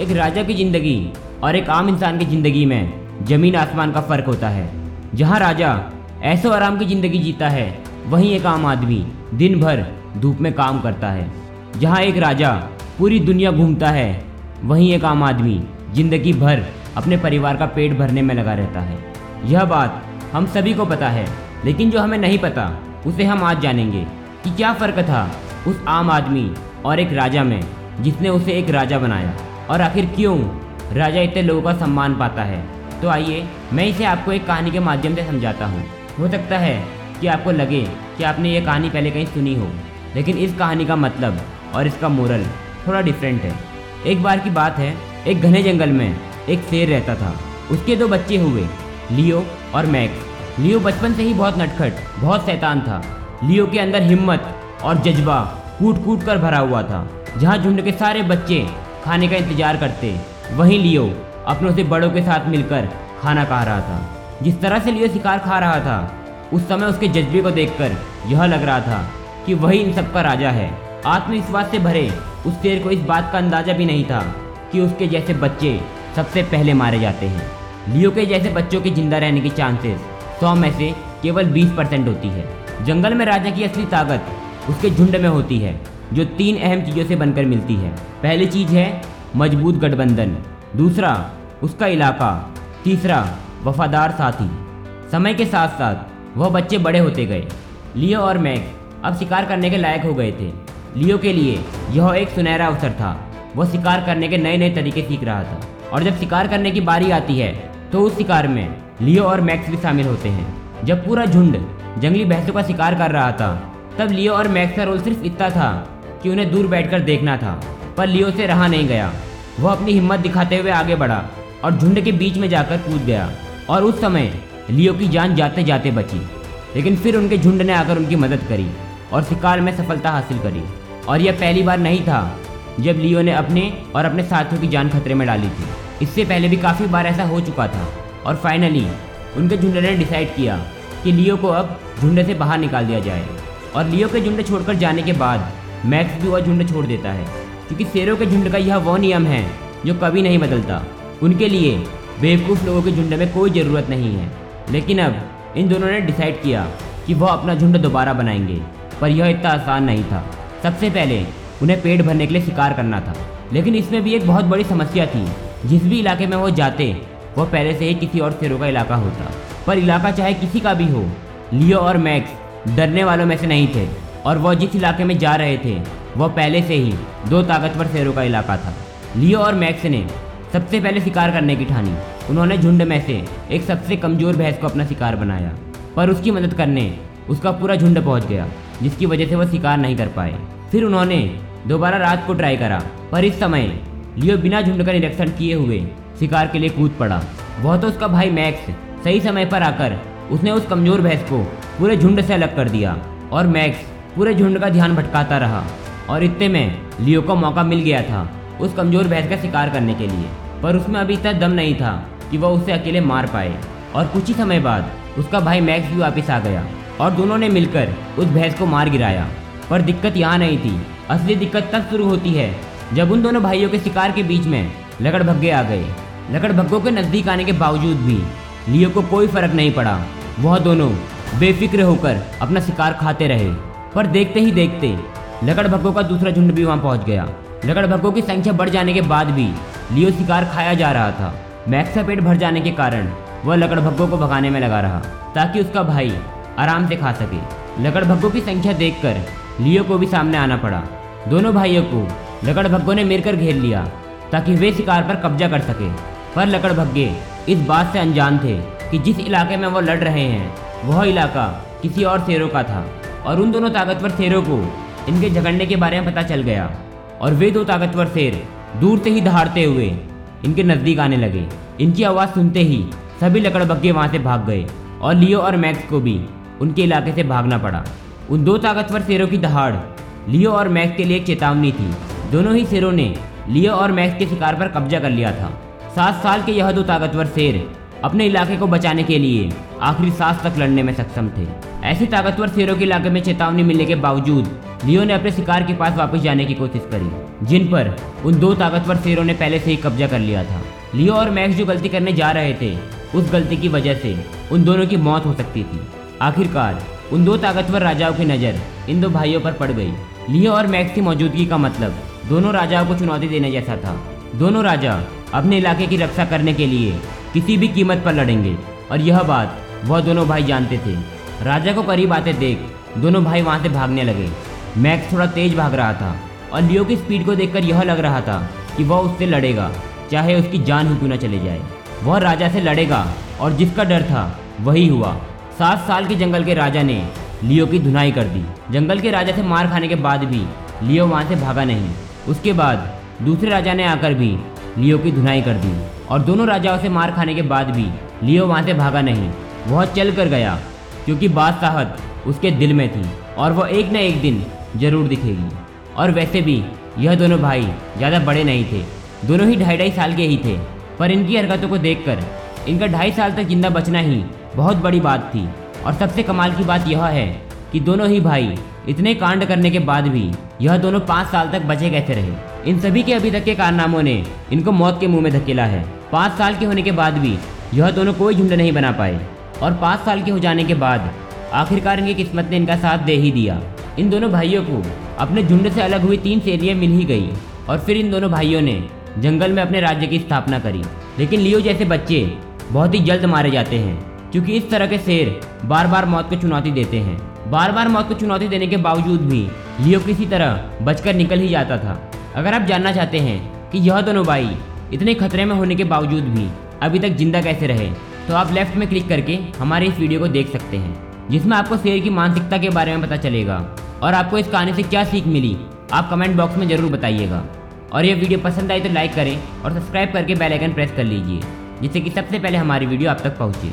एक राजा की ज़िंदगी और एक आम इंसान की ज़िंदगी में ज़मीन आसमान का फ़र्क होता है। जहाँ राजा ऐसो आराम की ज़िंदगी जीता है, वहीं एक आम आदमी दिन भर धूप में काम करता है। जहाँ एक राजा पूरी दुनिया घूमता है, वहीं एक आम आदमी ज़िंदगी भर अपने परिवार का पेट भरने में लगा रहता है। यह बात हम सभी को पता है, लेकिन जो हमें नहीं पता, उसे हम आज जानेंगे कि क्या फ़र्क था उस आम आदमी और एक राजा में जिसने उसे एक राजा बनाया। और आखिर क्यों? राजा इतने लोगों का सम्मान पाता है। तो आइए, मैं इसे आपको एक कहानी के माध्यम से समझाता हूँ। हो सकता है कि आपको लगे कि आपने ये कहानी पहले कहीं सुनी हो, लेकिन इस कहानी का मतलब और इसका मोरल थोड़ा डिफरेंट है। एक बार की बात है, एक घने जंगल में एक शेर रहता था। उसके दो बच्चे हुए, लियो और मैक्स लियो बचपन से ही बहुत नटखट, बहुत शैतान था। लियो के अंदर हिम्मत और जज्बा कूट कूट कर भरा हुआ था, जहाँ झुंड के सारे बच्चे खाने का इंतज़ार करते। वहीं लियो अपनों से बड़ों के साथ मिलकर खाना खा रहा था। जिस तरह से लियो शिकार खा रहा था, उस समय उसके जज्बे को देखकर यह लग रहा था कि वही इन सबका राजा है। आत्मविश्वास से भरे उस शेर को इस बात का अंदाज़ा भी नहीं था कि उसके जैसे बच्चे सबसे पहले मारे जाते हैं। लियो के जैसे बच्चों के ज़िंदा रहने की चांसेस सौ में से केवल बीस परसेंट होती है। जंगल में राजा की असली ताकत उसके झुंड में होती है, जो तीन अहम चीज़ों से बनकर मिलती है। पहली चीज़ है मज़बूत गठबंधन। दूसरा, उसका इलाका। तीसरा, वफादार साथी। समय के साथ साथ वह बच्चे बड़े होते गए। लियो और मैक्स अब शिकार करने के लायक हो गए थे। लियो के लिए यह एक सुनहरा अवसर था। वह शिकार करने के नए नए तरीके सीख रहा था। और जब शिकार करने की बारी आती है तो उस शिकार में लियो और मैक्स भी शामिल होते हैं। जब पूरा झुंड जंगली भैंसों का शिकार कर रहा था, तब लियो और मैक्स का रोल सिर्फ़ इतना था कि उन्हें दूर बैठकर देखना था। पर लियो से रहा नहीं गया। वह अपनी हिम्मत दिखाते हुए आगे बढ़ा और झुंड के बीच में जाकर कूद गया और उस समय लियो की जान जाते जाते बची। लेकिन फिर उनके झुंड ने आकर उनकी मदद करी और शिकार में सफलता हासिल करी। और यह पहली बार नहीं था जब लियो ने अपने और अपने साथियों की जान खतरे में डाली थी। इससे पहले भी काफ़ी बार ऐसा हो चुका था और फाइनली उनके झुंड ने डिसाइड किया कि लियो को अब झुंड से बाहर निकाल दिया जाए। और लियो के झुंड छोड़कर जाने के बाद मैक्स भी वह झुंड छोड़ देता है। क्योंकि शेरों के झुंड का यह वो नियम है, जो कभी नहीं बदलता। उनके लिए बेवकूफ़ लोगों के झुंड में कोई ज़रूरत नहीं है। लेकिन अब इन दोनों ने डिसाइड किया कि वह अपना झुंड दोबारा बनाएँगे, पर यह इतना आसान नहीं था। सबसे पहले उन्हें पेट भरने के लिए शिकार करना था। लेकिन इसमें भी एक बहुत बड़ी समस्या थी। जिस भी इलाके में वो जाते वह पहले से ही किसी और शेरों का इलाका होता। पर इलाका चाहे किसी का भी हो, लियो और मैक्स डरने वालों में से नहीं थे, और वह जिस इलाके में जा रहे थे वह पहले से ही दो ताकतवर शेरों का इलाका था। लियो और मैक्स ने सबसे पहले शिकार करने की ठानी। उन्होंने झुंड में से एक सबसे कमज़ोर भैंस को अपना शिकार बनाया। पर उसकी मदद करने उसका पूरा झुंड पहुँच गया, जिसकी वजह से वह शिकार नहीं कर पाए। फिर उन्होंने दोबारा रात को ट्राई करा, पर इस समय लियो बिना झुंड का निरीक्षण किए हुए शिकार के लिए कूद पड़ा। वह तो उसका भाई मैक्स सही समय पर आकर उसने उस कमज़ोर भैंस को पूरे झुंड से अलग कर दिया और मैक्स पूरे झुंड का ध्यान भटकाता रहा। और इतने में लियो को मौका मिल गया था उस कमज़ोर भैंस का शिकार करने के लिए। पर उसमें अभी इतना दम नहीं था कि वह उसे अकेले मार पाए। और कुछ ही समय बाद उसका भाई मैक्स भी वापस आ गया और दोनों ने मिलकर उस भैंस को मार गिराया। पर दिक्कत यहाँ नहीं थी। असली दिक्कत तब शुरू होती है जब उन दोनों भाइयों के शिकार के बीच में लकड़ भग्गे आ गए। लकड़ भग्गों के नज़दीक आने के बावजूद भी लियो को कोई फ़र्क नहीं पड़ा। वह दोनों बेफिक्र होकर अपना शिकार खाते रहे। पर देखते ही देखते लकड़ भग्गों का दूसरा झुंड भी वहाँ पहुँच गया। लकड़ भग्गों की संख्या बढ़ जाने के बाद भी लियो शिकार खाया जा रहा था। मैक्स का पेट भर जाने के कारण वह लकड़ भग्गों को भगाने में लगा रहा, ताकि उसका भाई आराम से खा सके। लकड़ भग्गों की संख्या देखकर लियो को भी सामने आना पड़ा। दोनों भाइयों को लकड़ भग्गों ने मिलकर घेर लिया, ताकि वे शिकार पर कब्जा कर सके। पर लकड़ भग्गे इस बात से अनजान थे कि जिस इलाके में वो लड़ रहे हैं, वह इलाका किसी और शेरों का था, और उन दोनों ताकतवर शेरों को इनके झगड़ने के बारे में पता चल गया और वे दो ताकतवर शेर दूर से ही दहाड़ते हुए इनके नज़दीक आने लगे। इनकी आवाज़ सुनते ही सभी लकड़बग्गे वहाँ से भाग गए और लियो और मैक्स को भी उनके इलाके से भागना पड़ा। उन दो ताकतवर शेरों की दहाड़ लियो और मैक्स के लिए चेतावनी थी। दोनों ही शेरों ने लियो और मैक्स के शिकार पर कब्जा कर लिया था। सात साल के यह दो ताकतवर शेर अपने इलाके को बचाने के लिए आखिरी सांस तक लड़ने में सक्षम थे। ऐसे ताकतवर शेरों के इलाके में चेतावनी मिलने के बावजूद लियो ने अपने शिकार के पास वापस जाने की कोशिश करी, जिन पर उन दो ताकतवर शेरों ने पहले से ही कब्जा कर लिया था। लियो और मैक्स जो गलती करने जा रहे थे, उस गलती की वजह से उन दोनों की मौत हो सकती थी। आखिरकार, उन दो ताकतवर राजाओं की नज़र इन दो भाइयों पर पड़ गई। लियो और मैक्स की मौजूदगी का मतलब दोनों राजाओं को चुनौती देने जैसा था। दोनों राजा अपने इलाके की रक्षा करने के लिए किसी भी कीमत पर लड़ेंगे, और यह बात वह दोनों भाई जानते थे। राजा को करीब आते देख दोनों भाई वहाँ से भागने लगे। मैक्स थोड़ा तेज भाग रहा था और लियो की स्पीड को देखकर यह लग रहा था कि वह उससे लड़ेगा, चाहे उसकी जान ही क्यों न चले जाए। वह राजा से लड़ेगा और जिसका डर था, वही हुआ। सात साल के जंगल के राजा ने लियो की धुनाई कर दी। जंगल के राजा से मार खाने के बाद भी लियो वहाँ से भागा नहीं। उसके बाद दूसरे राजा ने आकर भी लियो की धुनाई कर दी और दोनों राजाओं से मार खाने के बाद भी लियो वहाँ से भागा नहीं। वह चल कर गया, क्योंकि बादशाहत उसके दिल में थी और वह एक न एक दिन ज़रूर दिखेगी। और वैसे भी, यह दोनों भाई ज़्यादा बड़े नहीं थे। दोनों ही ढाई ढाई साल के ही थे। पर इनकी हरकतों को देखकर, इनका ढाई साल तक ज़िंदा बचना ही बहुत बड़ी बात थी। और सबसे कमाल की बात यह है कि दोनों ही भाई इतने कांड करने के बाद भी यह दोनों पाँच साल तक बचे कैसे रहे? इन सभी के अभी तक के कारनामों ने इनको मौत के मुँह में धकेला है। पाँच साल के होने के बाद भी यह दोनों कोई झुंड नहीं बना पाए। और पाँच साल के हो जाने के बाद आखिरकार इनकी किस्मत ने इनका साथ दे ही दिया। इन दोनों भाइयों को अपने झुंड से अलग हुई तीन सहेलियाँ मिल ही गई और फिर इन दोनों भाइयों ने जंगल में अपने राज्य की स्थापना करी। लेकिन लियो जैसे बच्चे बहुत ही जल्द मारे जाते हैं, क्योंकि इस तरह के शेर बार बार मौत को चुनौती देते हैं। बार बार मौत को चुनौती देने के बावजूद भी लियो किसी तरह बचकर निकल ही जाता था। अगर आप जानना चाहते हैं कि यह दोनों भाई इतने खतरे में होने के बावजूद भी अभी तक ज़िंदा कैसे रहे तो आप लेफ़्ट में क्लिक करके हमारे इस वीडियो को देख सकते हैं, जिसमें आपको शेर की मानसिकता के बारे में पता चलेगा। और आपको इस कहानी से क्या सीख मिली, आप कमेंट बॉक्स में ज़रूर बताइएगा। और ये वीडियो पसंद आई तो लाइक करें और सब्सक्राइब करके बेल आइकन प्रेस कर लीजिए, जिससे कि सबसे पहले हमारी वीडियो आप तक पहुँचे।